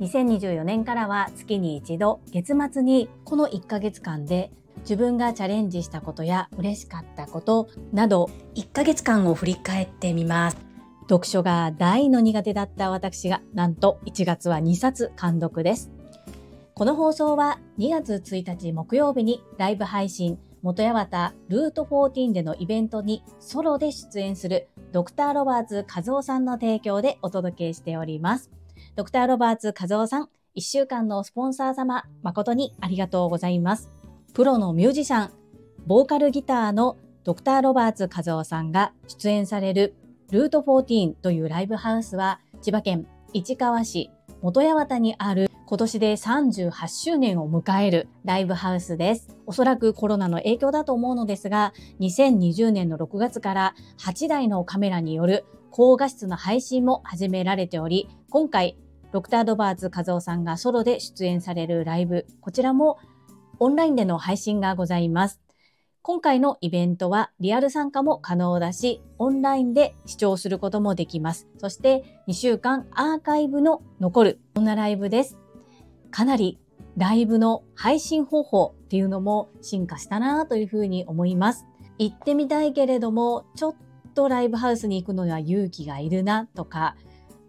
2024年からは月に一度月末にこの1ヶ月間で自分がチャレンジしたことや嬉しかったことなど1ヶ月間を振り返ってみます。読書が大の苦手だった私がなんと1月は2冊監読です。この放送は2月1日木曜日にライブ配信元八幡ルート14でのイベントにソロで出演するドクターロバーツ和夫さんの提供でお届けしております。ドクターロバーツ和夫さん、1週間のスポンサー様、誠にありがとうございます。プロのミュージシャン、ボーカルギターのドクターロバーツ和夫さんが出演されるルート14というライブハウスは千葉県市川市元八幡にある今年で38周年を迎えるライブハウスです。おそらくコロナの影響だと思うのですが、2020年の6月から8台のカメラによる高画質の配信も始められており、今回、ドクター・ドバーツ和夫さんがソロで出演されるライブ、こちらもオンラインでの配信がございます。今回のイベントはリアル参加も可能だし、オンラインで視聴することもできます。そして2週間アーカイブの残るこんなライブです。かなりライブの配信方法っていうのも進化したなというふうに思います。行ってみたいけれども、ちょっとライブハウスに行くのには勇気がいるなとか、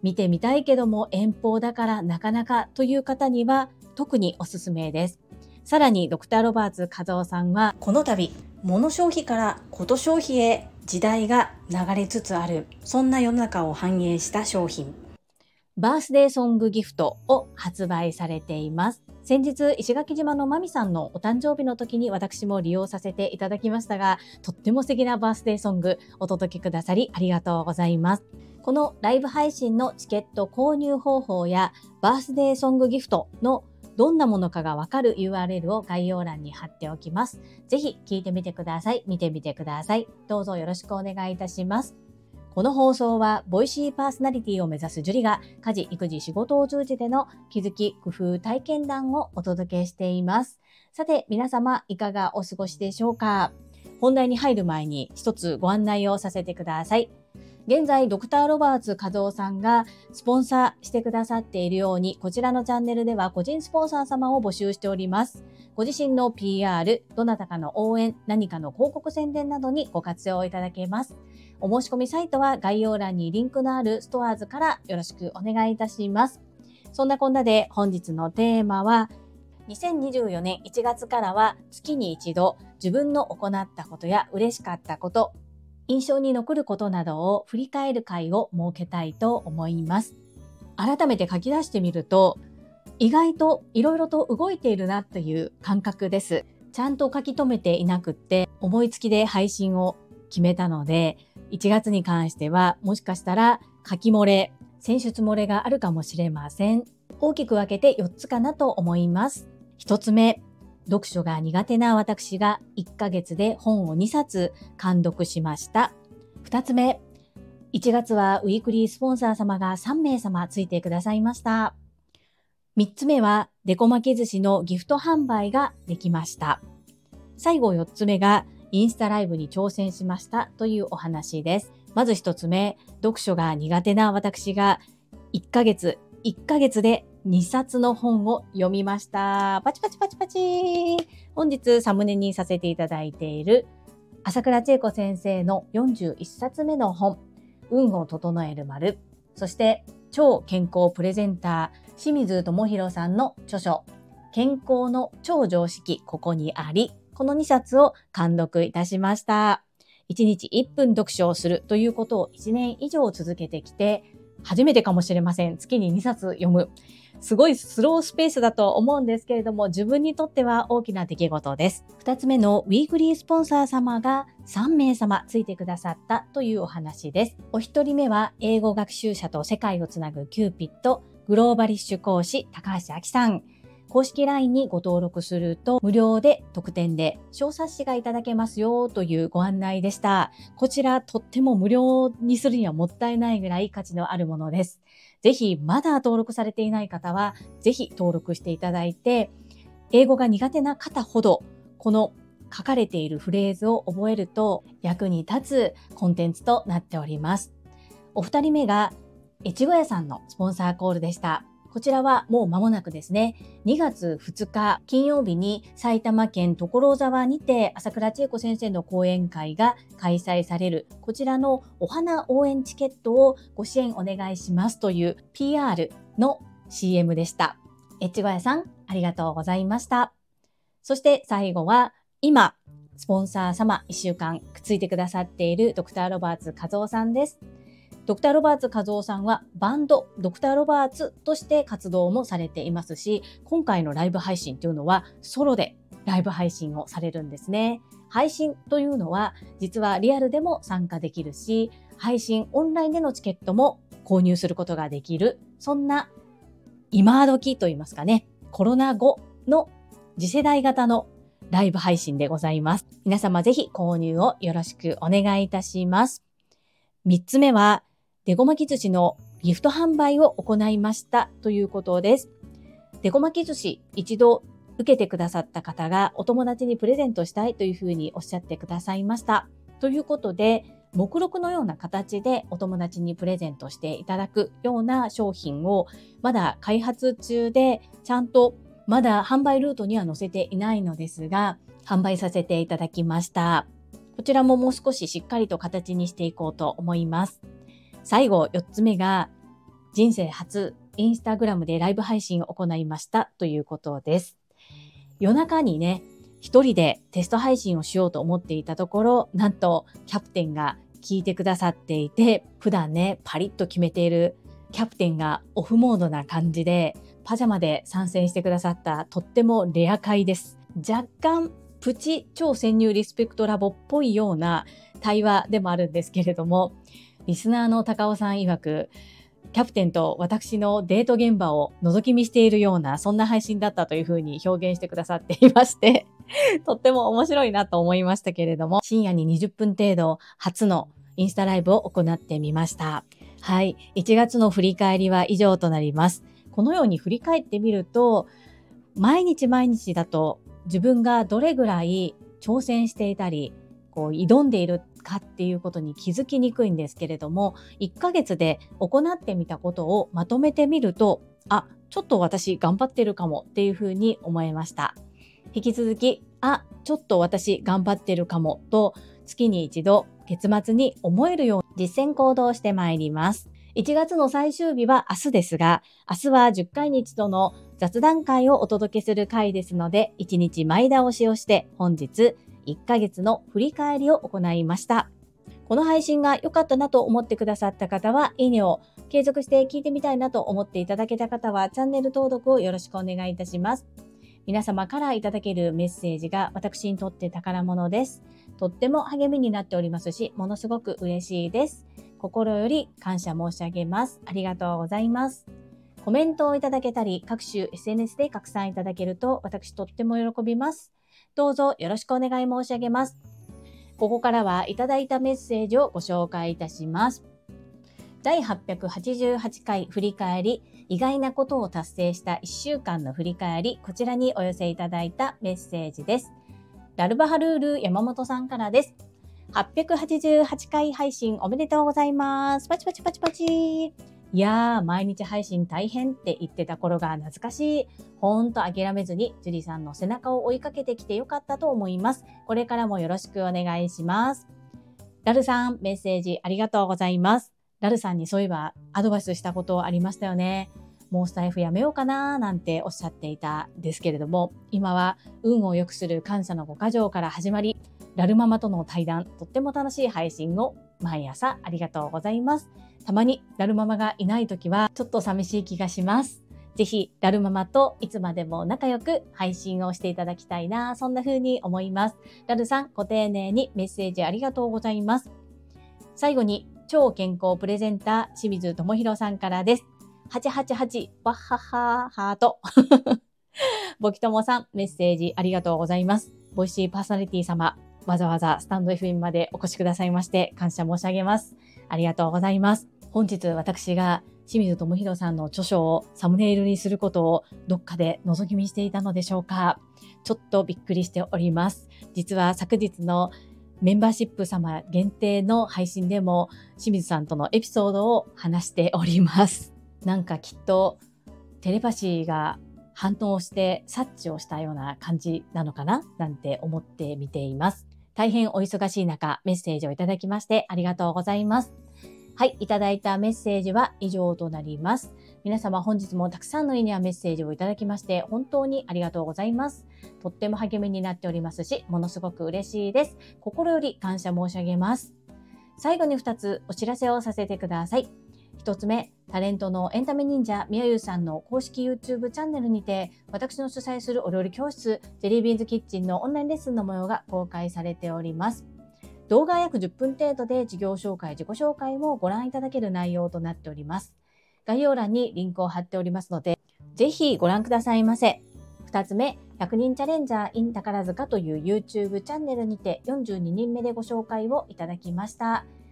見てみたいけども遠方だからなかなかという方には特におすすめです。さらにドクターロバーツ和夫さんはこの度物消費からこと消費へ時代が流れつつあるそんな世の中を反映した商品バースデーソングギフトを発売されています。先日、石垣島のマミさんのお誕生日の時に私も利用させていただきましたが、とっても素敵なバースデーソングお届けくださりありがとうございます。このライブ配信のチケット購入方法やバースデーソングギフトのどんなものかがわかる URL を概要欄に貼っておきます。ぜひ聞いてみてください。見てみてください。どうぞよろしくお願いいたします。この放送は、ボイシーパーソナリティを目指すジュリが、家事、育児、仕事を通じての気づき、工夫、体験談をお届けしています。さて、皆様、いかがお過ごしでしょうか？本題に入る前に一つご案内をさせてください。現在、ドクターロバーツ和夫さんがスポンサーしてくださっているように、こちらのチャンネルでは個人スポンサー様を募集しております。ご自身の PR、どなたかの応援、何かの広告宣伝などにご活用いただけます。お申し込みサイトは概要欄にリンクのあるストアーズからよろしくお願いいたします。そんなこんなで本日のテーマは、2024年1月からは月に一度自分の行ったことや嬉しかったこと、印象に残ることなどを振り返る会を設けたいと思います。改めて書き出してみると、意外と色々と動いているなという感覚です。ちゃんと書き留めていなくって思いつきで配信を決めたので、1月に関してはもしかしたら書き漏れ、選出漏れがあるかもしれません。大きく分けて4つかなと思います。1つ目、読書が苦手な私が1ヶ月で本を2冊監読しました。2つ目、1月はウィークリースポンサー様が3名様ついてくださいました。3つ目は、デコ巻き寿司のギフト販売ができました。最後4つ目が、インスタライブに挑戦しましたというお話です。まず一つ目、読書が苦手な私が1ヶ月、1ヶ月で2冊の本を読みました。パチパチパチパチ本日サムネにさせていただいている朝倉千恵子先生の41冊目の本、運を整える丸、そして超健康プレゼンター清水智弘さんの著書、健康の超常識ここにありこの2冊を監読いたしました。1日1分読書をするということを1年以上続けてきて、初めてかもしれません。月に2冊読む。すごいスローペースだと思うんですけれども、自分にとっては大きな出来事です。2つ目のウィークリースポンサー様が3名様ついてくださったというお話です。お一人目は英語学習者と世界をつなぐキューピットグローバリッシュ講師高橋明さん。公式 LINE にご登録すると無料で特典で小冊子がいただけますよというご案内でした。こちらとっても無料にするにはもったいないぐらい価値のあるものです。ぜひまだ登録されていない方はぜひ登録していただいて英語が苦手な方ほどこの書かれているフレーズを覚えると役に立つコンテンツとなっております。お二人目が越後屋さんのスポンサーコールでした。こちらはもう間もなくですね、2月2日金曜日に埼玉県所沢にて朝倉千恵子先生の講演会が開催される、こちらのお花応援チケットをご支援お願いしますという PR の CM でした。越後屋さん、ありがとうございました。そして最後は、今、スポンサー様1週間くっついてくださっているドクターロバーツ和夫さんです。ドクター・ロバーツ和夫さんはバンドドクター・ロバーツとして活動もされていますし、今回のライブ配信というのはソロでライブ配信をされるんですね。配信というのは実はリアルでも参加できるし、配信オンラインでのチケットも購入することができる、そんな今時といいますかね、コロナ後の次世代型のライブ配信でございます。皆様ぜひ購入をよろしくお願いいたします。3つ目は、デゴ巻き寿司のギフト販売を行いましたということです。デゴ巻き寿司一度受けてくださった方がお友達にプレゼントしたいというふうにおっしゃってくださいました。ということで、目録のような形でお友達にプレゼントしていただくような商品をまだ開発中でちゃんとまだ販売ルートには載せていないのですが販売させていただきました。こちらももう少ししっかりと形にしていこうと思います。最後、4つ目が、人生初、インスタグラムでライブ配信を行いましたということです。夜中にね、一人でテスト配信をしようと思っていたところ、なんとキャプテンが聞いてくださっていて、普段ね、パリッと決めているキャプテンがオフモードな感じで、パジャマで参戦してくださったとってもレア回です。若干プチ超潜入リスペクトラボっぽいような対話でもあるんですけれども、リスナーの高尾さん曰く、キャプテンと私のデート現場を覗き見しているような、そんな配信だったというふうに表現してくださっていまして とっても面白いなと思いましたけれども、深夜に20分程度、初のインスタライブを行ってみました。はい。1月の振り返りは以上となります。このように振り返ってみると、毎日毎日だと自分がどれぐらい挑戦していたり、こう挑んでいるかっていうことに気づきにくいんですけれども1ヶ月で行ってみたことをまとめてみるとあちょっと私頑張ってるかもっていうふうに思いました。引き続きあちょっと私頑張ってるかもと月に一度月末に思えるように実践行動してまいります。1月の最終日は明日ですが明日は10回に一度の雑談会をお届けする回ですので1日前倒しをして本日1ヶ月の振り返りを行いました。この配信が良かったなと思ってくださった方は、いいねを継続して聞いてみたいなと思っていただけた方は、チャンネル登録をよろしくお願いいたします。皆様からいただけるメッセージが私にとって宝物です。とっても励みになっておりますし、ものすごく嬉しいです。心より感謝申し上げます。ありがとうございます。コメントをいただけたり、各種 SNS で拡散いただけると私とっても喜びます。どうぞよろしくお願い申し上げます。ここからはいただいたメッセージをご紹介いたします。第888回振り返り、意外なことを達成した1週間の振り返り、こちらにお寄せいただいたメッセージです。ラルバハルール山本さんからです。888回配信おめでとうございます。パチパチパチパチ。いやー、毎日配信大変って言ってた頃が懐かしい。ほんと諦めずに、樹里さんの背中を追いかけてきてよかったと思います。これからもよろしくお願いします。ラルさん、メッセージありがとうございます。ラルさんにそういえばアドバイスしたことありましたよね。もうスタイフやめようかなーなんておっしゃっていたんですけれども、今は運を良くする感謝の5箇条から始まり、ラルママとの対談、とっても楽しい配信を毎朝ありがとうございます。たまにラルママがいない時はちょっと寂しい気がします。ぜひ、ラルママといつまでも仲良く配信をしていただきたいな、そんな風に思います。ラルさん、ご丁寧にメッセージありがとうございます。最後に、超健康プレゼンター、清水智弘さんからです。888、わっはは、ハート。ボキトモさん、メッセージありがとうございます。ボイシーパーソナリティ様、わざわざスタンド FM までお越しくださいまして感謝申し上げます。ありがとうございます。本日私が清水智弘さんの著書をサムネイルにすることをどっかで覗き見していたのでしょうか。ちょっとびっくりしております。実は昨日のメンバーシップ様限定の配信でも清水さんとのエピソードを話しております。なんかきっとテレパシーが反応して察知をしたような感じなのかな？なんて思ってみています。大変お忙しい中、メッセージをいただきましてありがとうございます。はい、いただいたメッセージは以上となります。皆様本日もたくさんのいいねやメッセージをいただきまして本当にありがとうございます。とっても励みになっておりますし、ものすごく嬉しいです。心より感謝申し上げます。最後に2つお知らせをさせてください。1つ目、タレントのエンタメ忍者みやゆうさんの公式 YouTube チャンネルにて、私の主催するお料理教室、ジェリービーンズキッチンのオンラインレッスンの模様が公開されております。動画約10分程度で事業紹介、自己紹介もご覧いただける内容となっております。概要欄にリンクを貼っておりますので、ぜひご覧くださいませ。2つ目、100人チャレンジャー in 宝塚という YouTube チャンネルにて42人目でご紹介をいただきました。